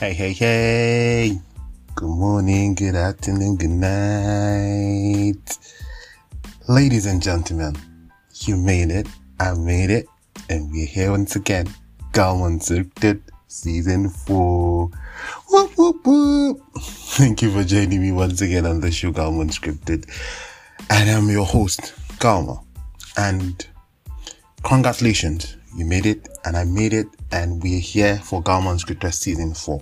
Hey, hey, hey. Good morning, good afternoon, good night. Ladies and gentlemen, you made it, I made it, and we're here once again. Galma Unscripted, season four. Whoop, whoop, whoop. Thank you for joining me once again on the show Galma Unscripted. And I'm your host, Galma. And congratulations, you made it, and I made it, and we're here for Galma Unscripted season four.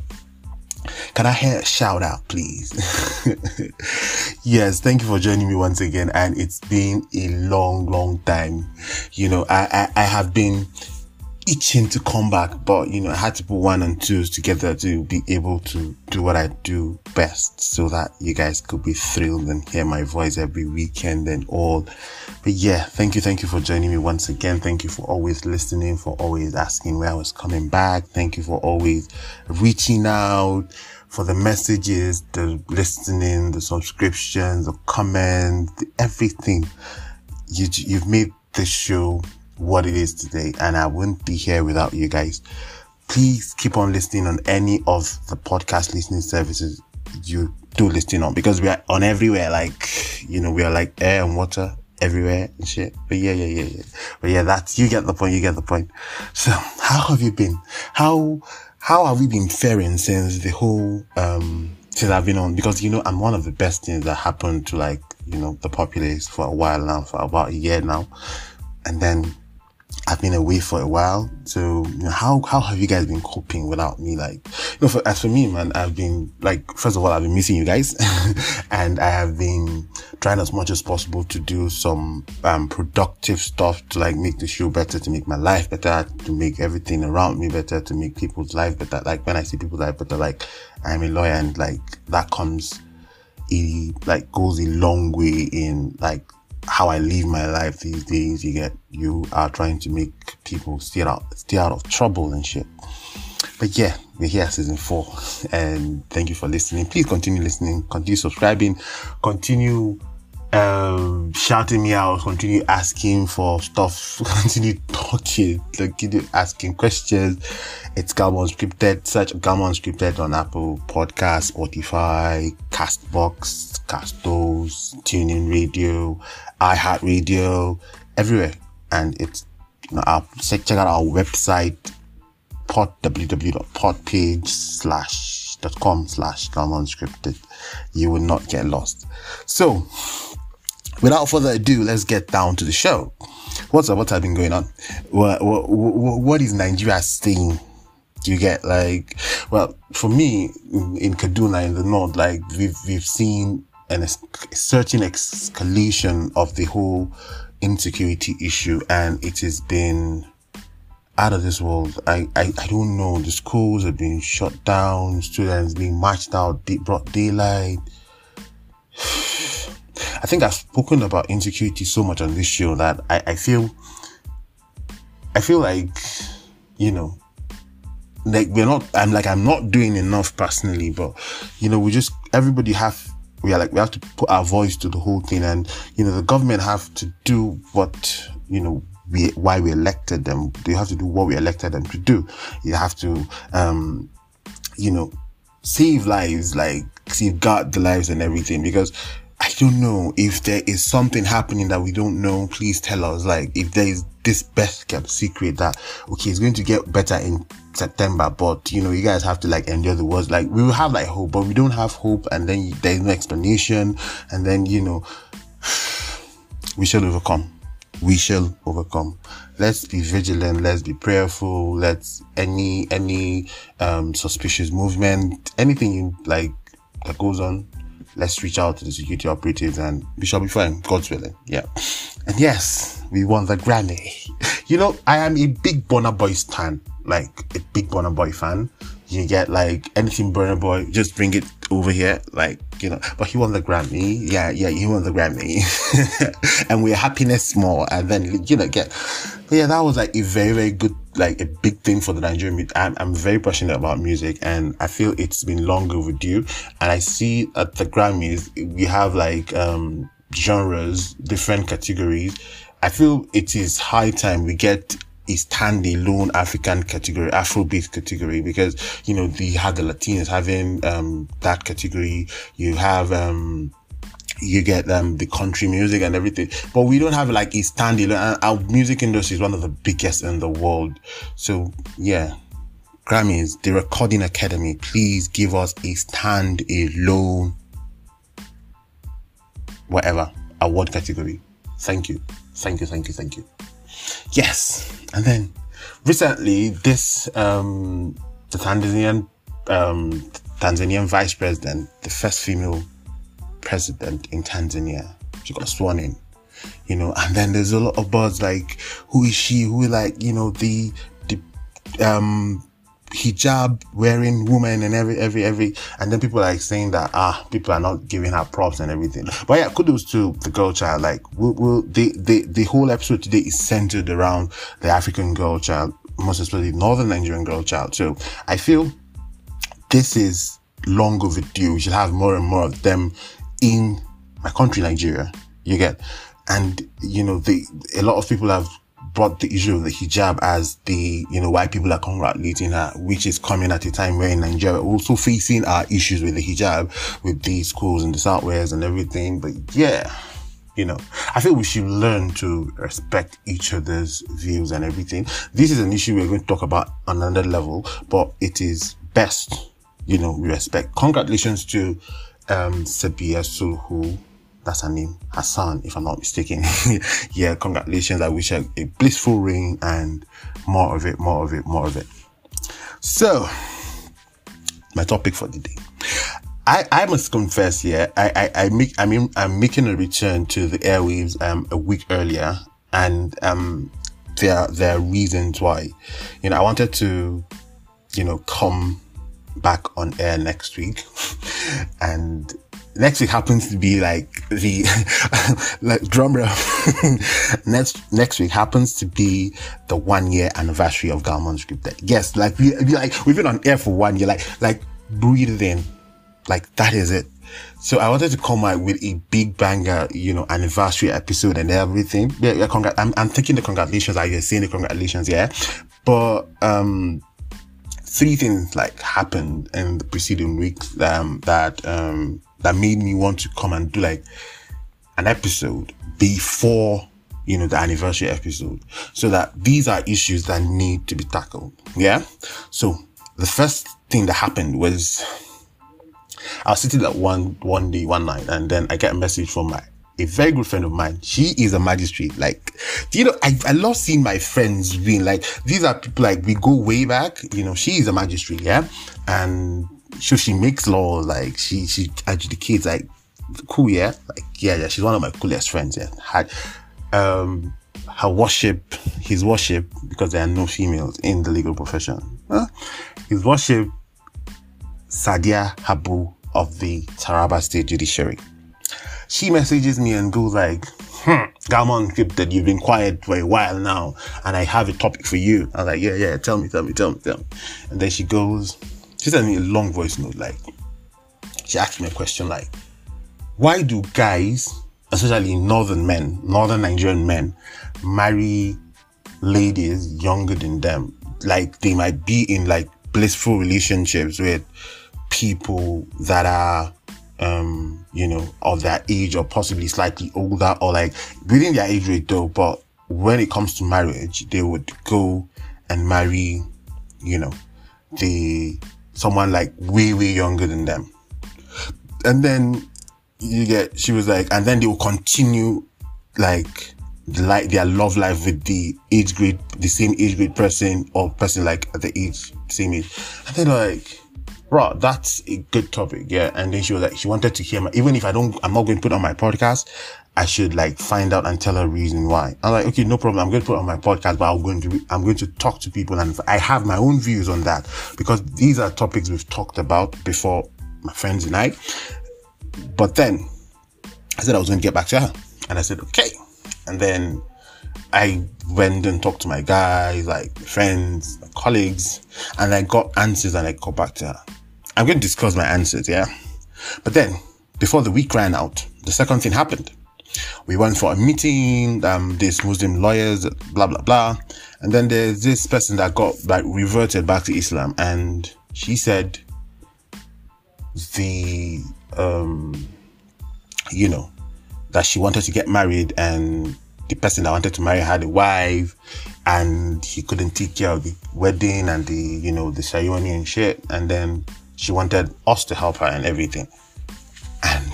Can I hear a shout out, please? yes, thank you for joining me once again. And it's been a long, long time. You know, I, I, I have been itching to come back, but you know, I had to put one and twos together to be able to do what I do best so that you guys could be thrilled and hear my voice every weekend and all. But yeah, thank you. Thank you for joining me once again. Thank you for always listening, for always asking where I was coming back. Thank you for always reaching out for the messages, the listening, the subscriptions, the comments, the everything. You, you've made this show what it is today, and I wouldn't be here without you guys. Please keep on listening on any of the podcast listening services you do listening on because we are on everywhere. Like, you know, we are like air and water everywhere and shit. But yeah, yeah, yeah, yeah. But yeah, that's, you get the point. You get the point. So how have you been? How, how have we been faring since the whole, um, since I've been on? Because, you know, I'm one of the best things that happened to like, you know, the populace for a while now, for about a year now. And then I've been away for a while. So you know, how how have you guys been coping without me? Like, you know, for, as for me, man, I've been like, first of all, I've been missing you guys, and I have been trying as much as possible to do some um, productive stuff to like make the show better, to make my life better, to make everything around me better, to make people's life better. Like when I see people's life better, like I'm a lawyer, and like that comes, it like goes a long way in like how I live my life these days. You get, you are trying to make people stay out, stay out of trouble and shit. But yeah, we're here season four and thank you for listening. Please continue listening, continue subscribing, continue, um, shouting me out, continue asking for stuff, continue talking, like continue asking questions. It's Galma Unscripted. Search Galma Unscripted on Apple Podcast, Spotify, Castbox, Castos, TuneIn Radio, iHeartRadio, everywhere. And it's, you know, our, check, out our website, pod, www.podpage slash, dot com slash Galma Unscripted. You will not get lost. So, without further ado, let's get down to the show. What's up? What's been going on? What, what, what is Nigeria saying? Do you get like, well, for me in Kaduna in the north, like we've, we've seen an, a certain escalation of the whole insecurity issue and it has been out of this world. I, I, I don't know. The schools have been shut down, students being marched out, brought daylight. I think I've spoken about insecurity so much on this show that I, I feel, I feel like, you know, like we're not, I'm like, I'm not doing enough personally, but, you know, we just, everybody have, we are like, we have to put our voice to the whole thing. And, you know, the government have to do what, you know, we, why we elected them. They have to do what we elected them to do. You have to, um, you know, save lives, like save safeguard the lives and everything because I don't know if there is something happening that we don't know. Please tell us. Like, if there is this best kept secret that, okay, it's going to get better in September, but you know, you guys have to like endure the worst. Like, we will have like hope, but we don't have hope. And then there's no explanation. And then, you know, we shall overcome. We shall overcome. Let's be vigilant. Let's be prayerful. Let's any, any, um, suspicious movement, anything you like that goes on, let's reach out to the security operatives and we shall be fine. God's willing. Yeah. And yes, we won the Grammy. You know, I am a big Burna Boy fan, like a big Burna Boy fan. You get like anything Burna Boy, just bring it over here, like, you know, but he won the Grammy. Yeah, yeah, he won the Grammy. and we're happiness more. And then, you know, get, yeah, that was like a very, very good, like a big thing for the Nigerian music. I'm, I'm very passionate about music and I feel it's been long overdue. And I see at the Grammys, we have like, um, genres, different categories. I feel it is high time we get a standalone African category, Afrobeat category, because, you know, they had the Latinos having, um, that category. You have, um, you get um, the country music and everything. But we don't have like a standalone. Our music industry is one of the biggest in the world. So yeah, Grammys, the Recording Academy, please give us a standalone, whatever award category. Thank you, thank you, thank you, thank you. Yes, and then recently, this um, the Tanzanian um, Tanzanian vice president, the first female president in Tanzania. She got sworn in, you know, and then there's a lot of buzz like, who is she? Who like, you know, the, the, um, hijab wearing woman and every, every, every, and then people are like saying that, ah, people are not giving her props and everything. But yeah, kudos to the girl child. Like, we'll, we'll, the, the, the whole episode today is centered around the African girl child, most especially Northern Nigerian girl child. So I feel this is long overdue. We should have more and more of them in my country, Nigeria. You get, and you know, the a lot of people have brought the issue of the hijab as the you know why people are congratulating her, which is coming at a time where in Nigeria also facing our issues with the hijab with the schools and the southwest and everything. But yeah. You know, I feel we should learn to respect each other's views and everything. This is an issue we're going to talk about on another level, but it is best, you know, we respect. Congratulations to um, Samia Suluhu. That's her name, Hassan, if I'm not mistaken. yeah, congratulations. I wish her a blissful reign and more of it, more of it, more of it. So, my topic for the day. I, I must confess, yeah, I, I, I make, I mean, I'm making a return to the airwaves, um, a week earlier and, um, there, there are reasons why, you know, I wanted to, you know, come back on air next week and next week happens to be like the like drum roll next next week happens to be the one year anniversary of Galma Unscripted. Yes, like we, we like we've been on air for one year. Like like breathe in, like that is it. So I wanted to come out with a big banger, you know, anniversary episode and everything. Yeah, yeah I'm, I'm thinking the congratulations. Are you saying the congratulations? Yeah, but um three things like happened in the preceding weeks um, that um, that made me want to come and do like an episode before you know the anniversary episode. So that these are issues that need to be tackled. Yeah? So the first thing that happened was I was sitting at one one day one night and then I get a message from my a very good friend of mine. She is a magistrate. Like, you know, I, I love seeing my friends being like, these are people like we go way back. You know, she is a magistrate, yeah, and so she makes law. Like, she she adjudicates. Like, cool, yeah, like yeah, yeah. She's one of my coolest friends. Yeah, had um her worship, his worship, because there are no females in the legal profession. Huh? His worship, Sadia Habu of the Taraba State Judiciary she messages me and goes like, hmm, Galma Unscripted, you've been quiet for a while now, and I have a topic for you. I was like, yeah, yeah, tell me, tell me, tell me, tell me. And then she goes, she sent me a long voice note, like, she asked me a question like, why do guys, especially northern men, northern Nigerian men, marry ladies younger than them? Like they might be in like blissful relationships with people that are um, you know, of their age or possibly slightly older or like within their age rate though. But when it comes to marriage, they would go and marry, you know, the someone like way, way younger than them. And then you get, she was like, and then they will continue like, like their love life with the age grade, the same age grade person or person like at the age, same age. And then like, bro, that's a good topic. Yeah. And then she was like, she wanted to hear my, even if I don't, I'm not going to put on my podcast, I should like find out and tell her reason why. I'm like, okay, no problem. I'm going to put on my podcast, but I'm going to, I'm going to talk to people and I have my own views on that because these are topics we've talked about before my friends and I. But then I said I was going to get back to her and I said, okay. And then I went and talked to my guys, like friends, colleagues, and I got answers and I got back to her. I'm going to disclose my answers, yeah? But then, before the week ran out, the second thing happened. we went for a meeting, um, this Muslim lawyers, blah, blah, blah. And then there's this person that got like reverted back to Islam and she said the, um, you know, that she wanted to get married and the person that wanted to marry had a wife and he couldn't take care of the wedding and the, you know, the ceremony and shit. And then she wanted us to help her and everything. And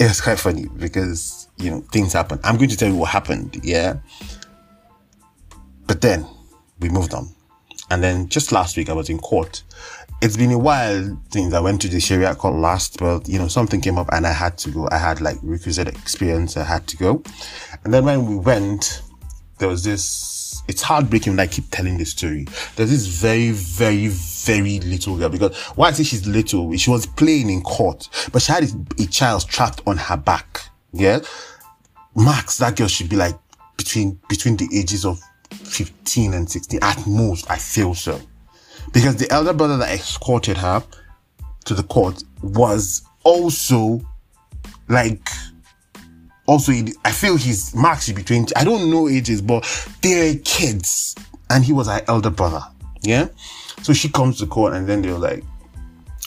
it was quite funny because, you know, things happen. I'm going to tell you what happened. Yeah. But then we moved on. And then just last week I was in court. It's been a while since I went to the Sharia court last, but you know, something came up and I had to go. I had like requisite experience. I had to go. And then when we went, there was this, it's heartbreaking when I keep telling this story. There's this very, very, very little girl because why I say she's little, she was playing in court, but she had a child trapped on her back. Yeah. Max, that girl should be like between, between the ages of 15 and 16 at most. I feel so because the elder brother that escorted her to the court was also like also I feel he's Max should be 20. I don't know ages, but they're kids. And he was her elder brother. Yeah. So she comes to court and then they were like,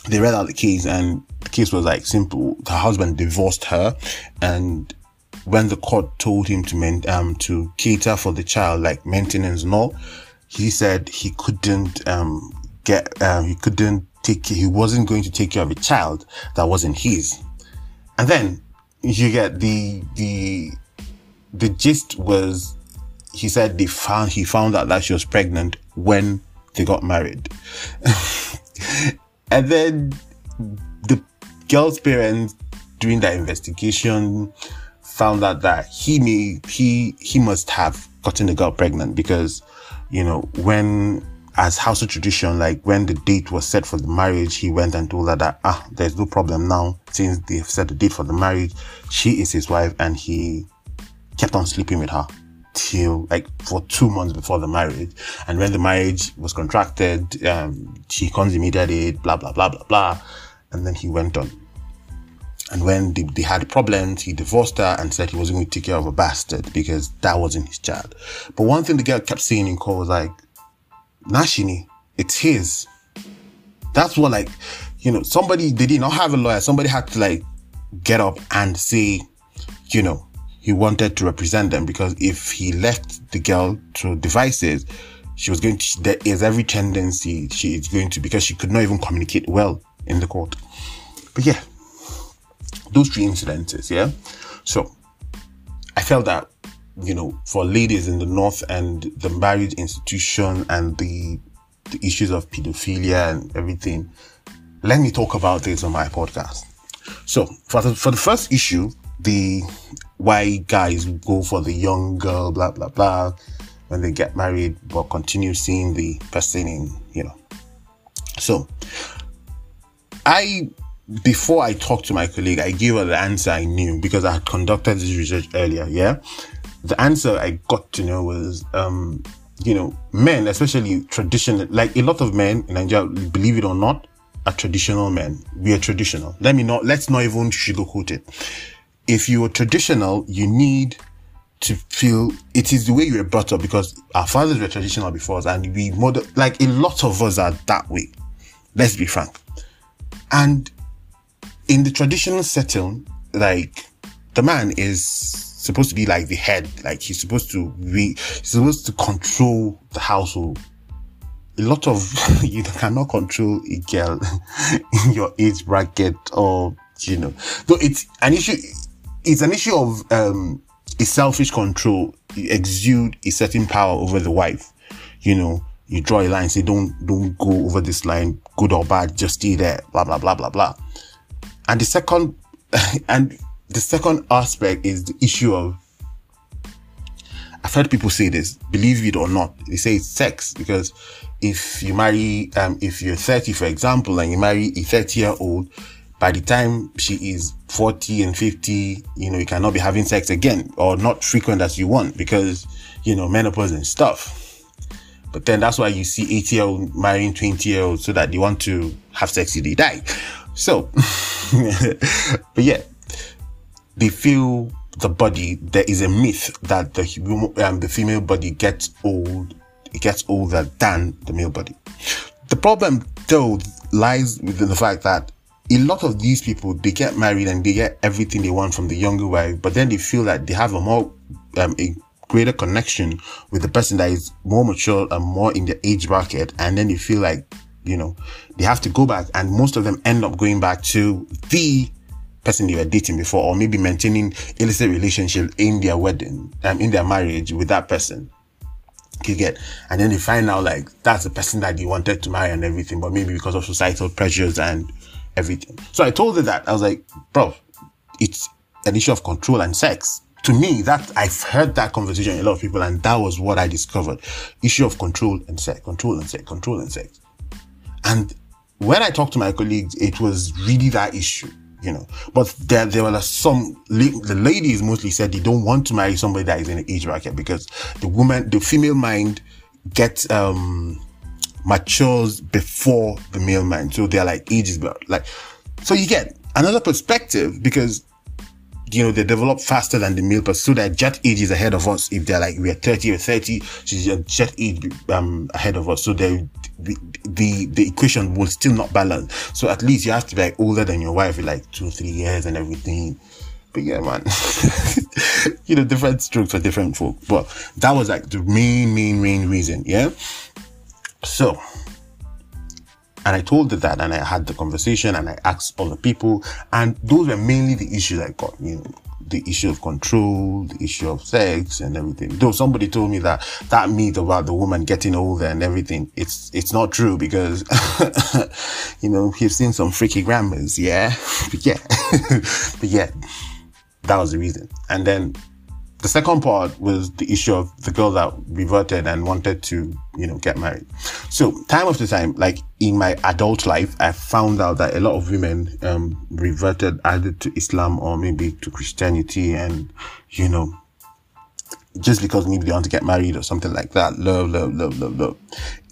they read out the case and the case was like simple. Her husband divorced her and when the court told him to men, um, to cater for the child, like maintenance and all, he said he couldn't, um, get, um, he couldn't take, he wasn't going to take care of a child that wasn't his. And then you get the the the gist was he said they found he found out that she was pregnant when they got married. And then the girl's parents during that investigation found out that he may he he must have gotten the girl pregnant because you know when as Hausa tradition, like when the date was set for the marriage, he went and told her that, ah, there's no problem now since they've set the date for the marriage. She is his wife and he kept on sleeping with her till like for two months before the marriage. And when the marriage was contracted, um, she consummated it, blah, blah, blah, blah, blah. And then he went on. And when they, they had problems, he divorced her and said he wasn't going to take care of a bastard because that wasn't his child. But one thing the girl kept saying in court was like, Nashini, it's his. That's what like, you know, somebody, they did not have a lawyer. Somebody had to like get up and say, you know, he wanted to represent them because if he left the girl to devices, she was going to, there is every tendency she is going to, because she could not even communicate well in the court. But yeah, those three incidences, yeah. So I felt that you know, for ladies in the north and the marriage institution and the, the issues of pedophilia and everything, let me talk about this on my podcast. So for the, for the first issue, the why guys go for the young girl, blah, blah, blah, when they get married, but continue seeing the person in, you know. So I before I talked to my colleague, I gave her the answer I knew because I had conducted this research earlier. Yeah the answer I got to know was, um, you know, men, especially traditional, like a lot of men in Nigeria, believe it or not, are traditional men. We are traditional. Let me not, let's not even sugarcoat it. If you are traditional, you need to feel it is the way you were brought up because our fathers were traditional before us and we model, like a lot of us are that way. Let's be frank. And in the traditional setting, like the man is supposed to be like the head. Like he's supposed to be, he's supposed to control the household. A lot of you cannot control a girl in your age bracket or you know. so it's an issue, it's an issue of um a selfish control. You exude a certain power over the wife. You know, you draw a line, say don't don't go over this line, good or bad, just stay there, blah blah blah blah blah. And the second and the second aspect is the issue of I've heard people say this, believe it or not, they say it's sex because if you marry, um, if you're 30, for example, and you marry a 30 year old, by the time she is 40 and 50, you know, you cannot be having sex again or not frequent as you want because, you know, menopause and stuff. But then that's why you see 80 year old marrying 20 year old so that they want to have sex till they die. So, but yeah, they feel the body, there is a myth that the, um, the female body gets old, it gets older than the male body. The problem though lies within the fact that a lot of these people, they get married and they get everything they want from the younger wife, but then they feel that they have a more, um, a greater connection with the person that is more mature and more in the age bracket. And then you feel like, you know, they have to go back and most of them end up going back to the person they were dating before or maybe maintaining illicit relationship in their wedding, um, in their marriage with that person. You get, and then they find out like that's the person that they wanted to marry and everything, but maybe because of societal pressures and everything. So I told her that I was like, bro, it's an issue of control and sex. To me, that I've heard that conversation a lot of people, and that was what I discovered: issue of control and sex, control and sex, control and sex. And when I talked to my colleagues, it was really that issue you know. But there, there were some, the ladies mostly said they don't want to marry somebody that is in the age bracket because the woman, the female mind gets, um, matures before the male mind. So they're like ages, but like, so you get another perspective because you know, they develop faster than the male person. So their jet age is ahead of us. If they're like, we're 30 or 30, she's a jet age, um, ahead of us. So they, the, the, the equation will still not balance. So at least you have to be like older than your wife, like two, three years and everything. But yeah, man, you know, different strokes for different folk. But that was like the main, main, main reason. Yeah. So, and I told her that and I had the conversation and I asked the people and those were mainly the issues I got, you know, the issue of control, the issue of sex and everything. Though somebody told me that that myth about the woman getting older and everything, it's, it's not true because, you know, he's seen some freaky grandmas. Yeah. but yeah. but yeah, that was the reason. And then the second part was the issue of the girl that reverted and wanted to, you know, get married. So time after time, like in my adult life, I found out that a lot of women, um, reverted either to Islam or maybe to Christianity and, you know, just because maybe they want to get married or something like that. Love, love, love, love, love.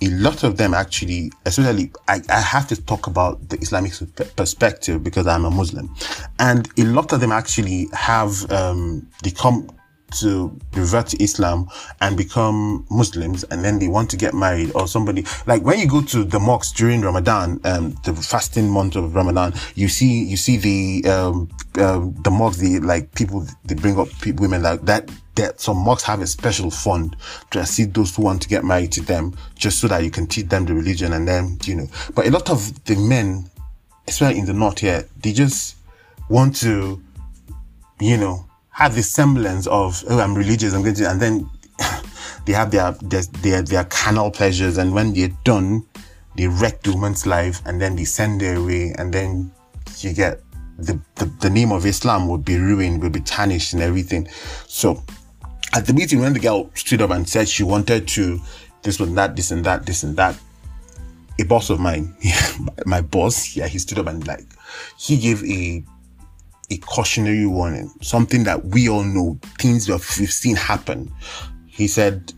A lot of them actually, especially, I, I have to talk about the Islamic perspective because I'm a Muslim. And a lot of them actually have, um, they come to revert to Islam and become Muslims and then they want to get married or somebody like when you go to the mosques during Ramadan, um, the fasting month of Ramadan, you see, you see the, um, um, the mosques, the like people, they bring up people, women like that, that some mosques have a special fund to assist those who want to get married to them just so that you can teach them the religion and then, you know, but a lot of the men, especially in the north here, they just want to, you know, have the semblance of, oh, I'm religious, I'm going to, and then they have their, their, their, their carnal pleasures. And when they're done, they wreck the woman's life and then they send her away. And then you get the, the, the name of Islam would be ruined, would be tarnished and everything. So at the meeting, when the girl stood up and said she wanted to, this and that, this and that, this and that, a boss of mine, my boss, yeah, he stood up and like, he gave a a cautionary warning, something that we all know, things that we've seen happen. He said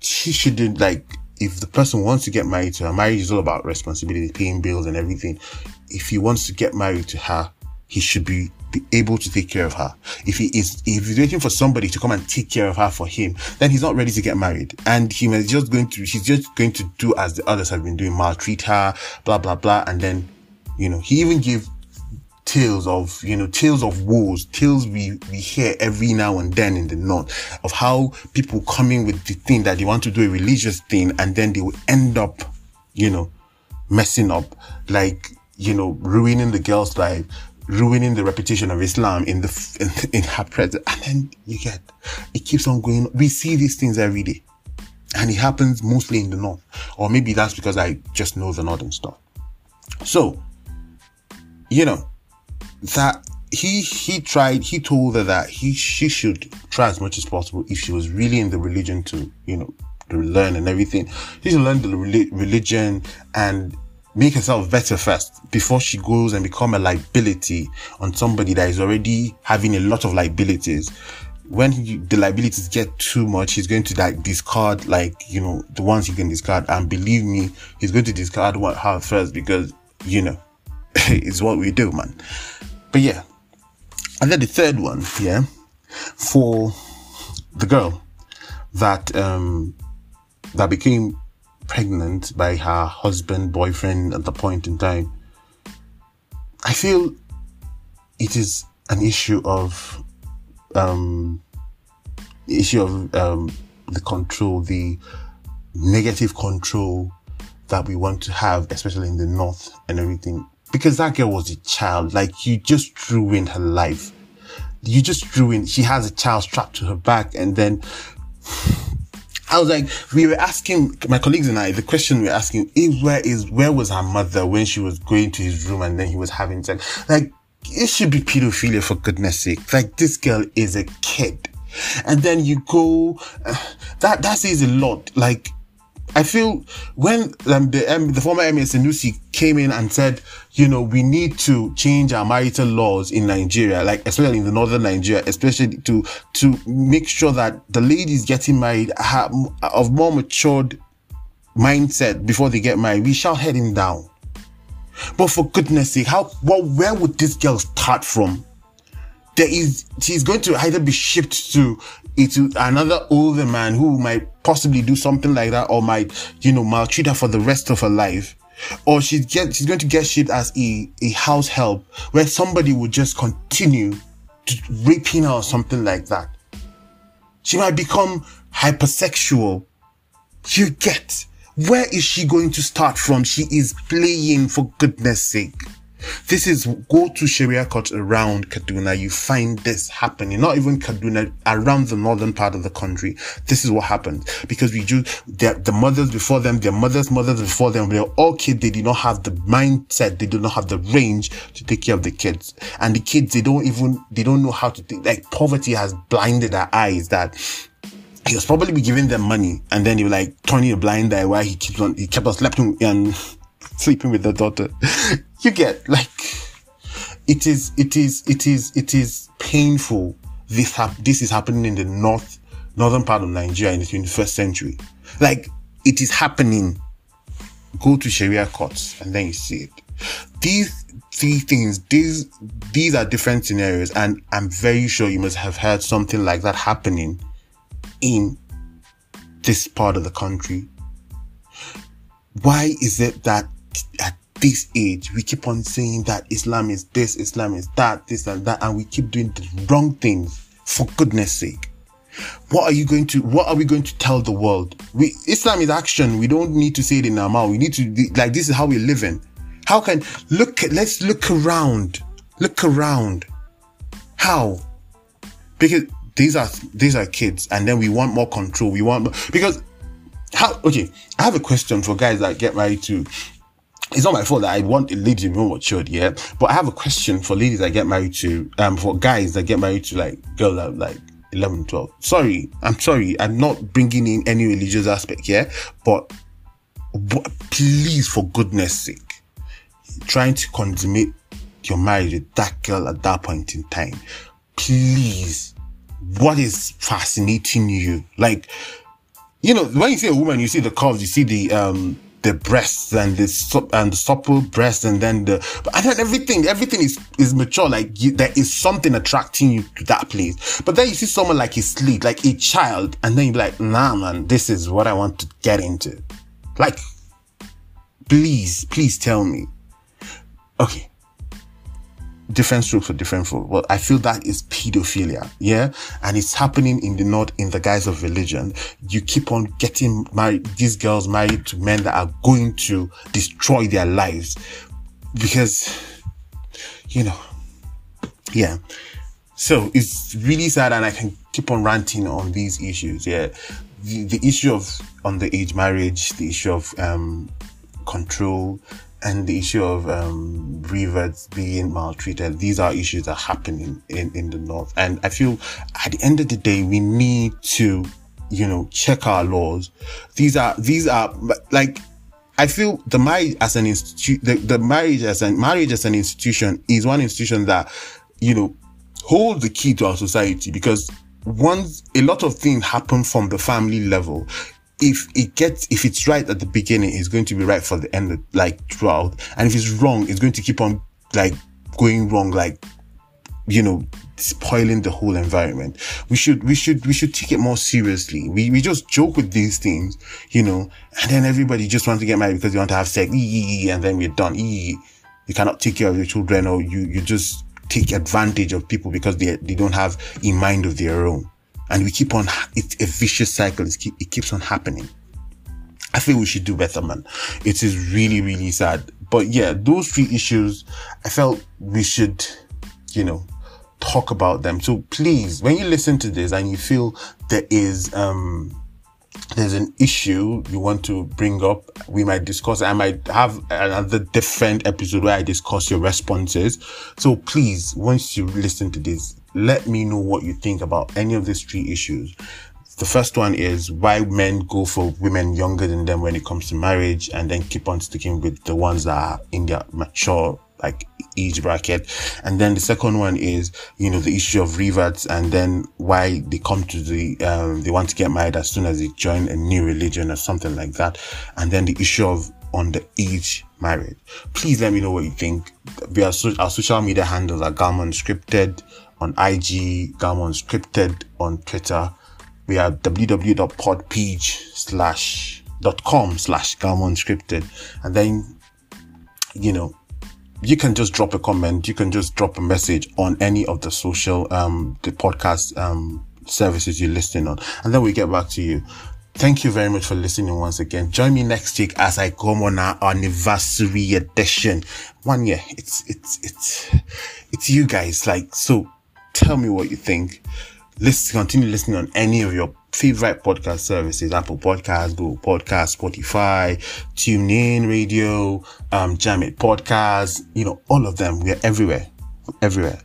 she shouldn't like, if the person wants to get married to her, marriage is all about responsibility, paying bills and everything. If he wants to get married to her, he should be, be able to take care of her. If he is, if he's waiting for somebody to come and take care of her for him, then he's not ready to get married. And he was just going to, he's just going to do as the others have been doing, maltreat her, blah, blah, blah. And then, you know, he even gave tales of, you know, tales of wars, tales we, we hear every now and then in the north of how people coming with the thing that they want to do a religious thing and then they will end up, you know, messing up, like, you know, ruining the girl's life, ruining the reputation of Islam in the, in, in her presence. And then you get, it keeps on going. We see these things every day. And it happens mostly in the north. Or maybe that's because I just know the northern stuff. So, you know, that he he tried he told her that he she should try as much as possible if she was really in the religion to you know to learn and everything she should learn the religion and make herself better first before she goes and become a liability on somebody that is already having a lot of liabilities when he, the liabilities get too much, he's going to like discard like, you know, the ones he can discard. And believe me, he's going to discard what her first because, you know, it's what we do, man. But yeah, And then the third one, yeah, for the girl that um that became pregnant by her husband, boyfriend at the point in time. I feel it is an issue of um issue of um the control, the negative control that we want to have, especially in the north and everything. Because that girl was a child. Like you just ruined her life. You just ruined, she has a child strapped to her back and then I was like, we were asking my colleagues and I, the question we were asking is where is, where was her mother when she was going to his room and then he was having sex? Like, it should be pedophilia for goodness sake. Like, this girl is a kid. And then you go, uh, that, that says a lot. Like, I feel when um, the, um, the former Emir Sanusi came in and said, you know, we need to change our marital laws in Nigeria, like especially in the northern Nigeria, especially to to make sure that the ladies getting married have of more matured mindset before they get married. We shall head him down. But for goodness sake, how well where would this girl start from? There is she's going to either be shipped to into another older man who might possibly do something like that or might, you know, maltreat her for the rest of her life. Or she's get, she's going to get shipped as a, a house help where somebody would just continue to raping her or something like that. She might become hypersexual. You get. Where is she going to start from? She is playing for goodness sake. This is go to Sharia courts around Kaduna. You find this happening. Not even Kaduna, around the northern part of the country. This is what happens because we do the mothers before them, their mothers, mothers before them. They're all kids. They did not have the mindset. They do not have the range to take care of the kids. And the kids, they don't even they don't know how to think. Like poverty has blinded their eyes. That he was probably be giving them money, and then you like turning a blind eye while he keeps on he kept on sleeping and sleeping with the daughter. you get like it is it is it is it is painful. This hap- this is happening in the north northern part of Nigeria in the 21st century. Like it is happening. Go to sharia courts and then you see it. These these things these these are different scenarios and i'm very sure you must have heard something like that happening in this part of the country. Why is it that at this age, we keep on saying that Islam is this, Islam is that, this and that, and we keep doing the wrong things for goodness sake. What are you going to, what are we going to tell the world? We, Islam is action. We don't need to say it in our mouth. We need to, like, this is how we're living. How can, look, let's look around. Look around. How? Because these are, these are kids and then we want more control. We want because how, okay, I have a question for guys that get married to it's not my fault that I want lady to be more matured, yeah. But I have a question for ladies that get married to, um, for guys that get married to like girls that like 11, 12. Sorry, I'm sorry. I'm not bringing in any religious aspect here, but, but please, for goodness sake, trying to consummate your marriage with that girl at that point in time, please, what is fascinating you? Like, you know, when you see a woman, you see the curves, you see the, um, the breasts and the and the supple breasts and then the and then everything everything is is mature like you, there is something attracting you to that place. But then you see someone like a sleek like a child and then you're like nah man this is what i want to get into. Like please please tell me. Okay different strokes for different folk. Well, I feel that is pedophilia. Yeah. And it's happening in the north in the guise of religion. You keep on getting married, these girls married to men that are going to destroy their lives because, you know, yeah. So it's really sad and I can keep on ranting on these issues. Yeah. The, the issue of underage marriage, the issue of, um, control, and the issue of um, reverts being maltreated. These are issues that are happening in, in the north. And I feel at the end of the day, we need to, you know, check our laws. These are, these are like, I feel the marriage as an institute, the, the marriage as an marriage as an institution is one institution that, you know, hold the key to our society because once a lot of things happen from the family level, if it gets if it's right at the beginning it's going to be right for the end like throughout and if it's wrong it's going to keep on like going wrong like you know, spoiling the whole environment. We should, we should, we should take it more seriously. We, we just joke with these things, you know, and then everybody just wants to get married because they want to have sex, and then we're done. You cannot take care of your children or you, you just take advantage of people because they, they don't have a mind of their own. And we keep on, it's a vicious cycle. It's keep, it keeps on happening. I think we should do better, man. It is really, really sad. But yeah, those three issues, I felt we should, you know, talk about them. So please, when you listen to this and you feel there is, um, there's an issue you want to bring up, we might discuss. I might have another different episode where I discuss your responses. So please, once you listen to this, let me know what you think about any of these three issues. The first one is why men go for women younger than them when it comes to marriage and then keep on sticking with the ones that are in their mature like each bracket. And then the second one is, you know, the issue of reverts and then why they come to the, um, they want to get married as soon as they join a new religion or something like that. And then the issue of underage marriage. Please let me know what you think. We are so, our social media handles are Galma Unscripted on IG, Galma Unscripted on Twitter. We are www.podpage slash dot com slash Galma Unscripted. And then, you know, you can just drop a comment. You can just drop a message on any of the social, um, the podcast, um, services you're listening on. And then we get back to you. Thank you very much for listening once again. Join me next week as I come on our anniversary edition. One year. It's, it's, it's, it's you guys. Like, so tell me what you think. Let's continue listening on any of your favorite podcast services, Apple Podcasts, Google Podcasts, Spotify, TuneIn Radio, um, Jamit Podcasts, you know, all of them. We are everywhere, everywhere.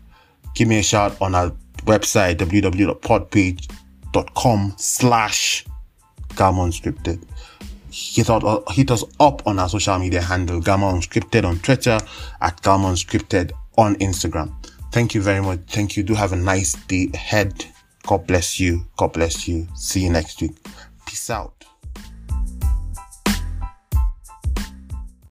Give me a shout on our website, www.podpage.com slash Galma Unscripted. Hit, out, hit us up on our social media handle, Galma Unscripted on Twitter, at Galma Unscripted on Instagram. Thank you very much. Thank you. Do have a nice day ahead. God bless you. God bless you. See you next week. Peace out.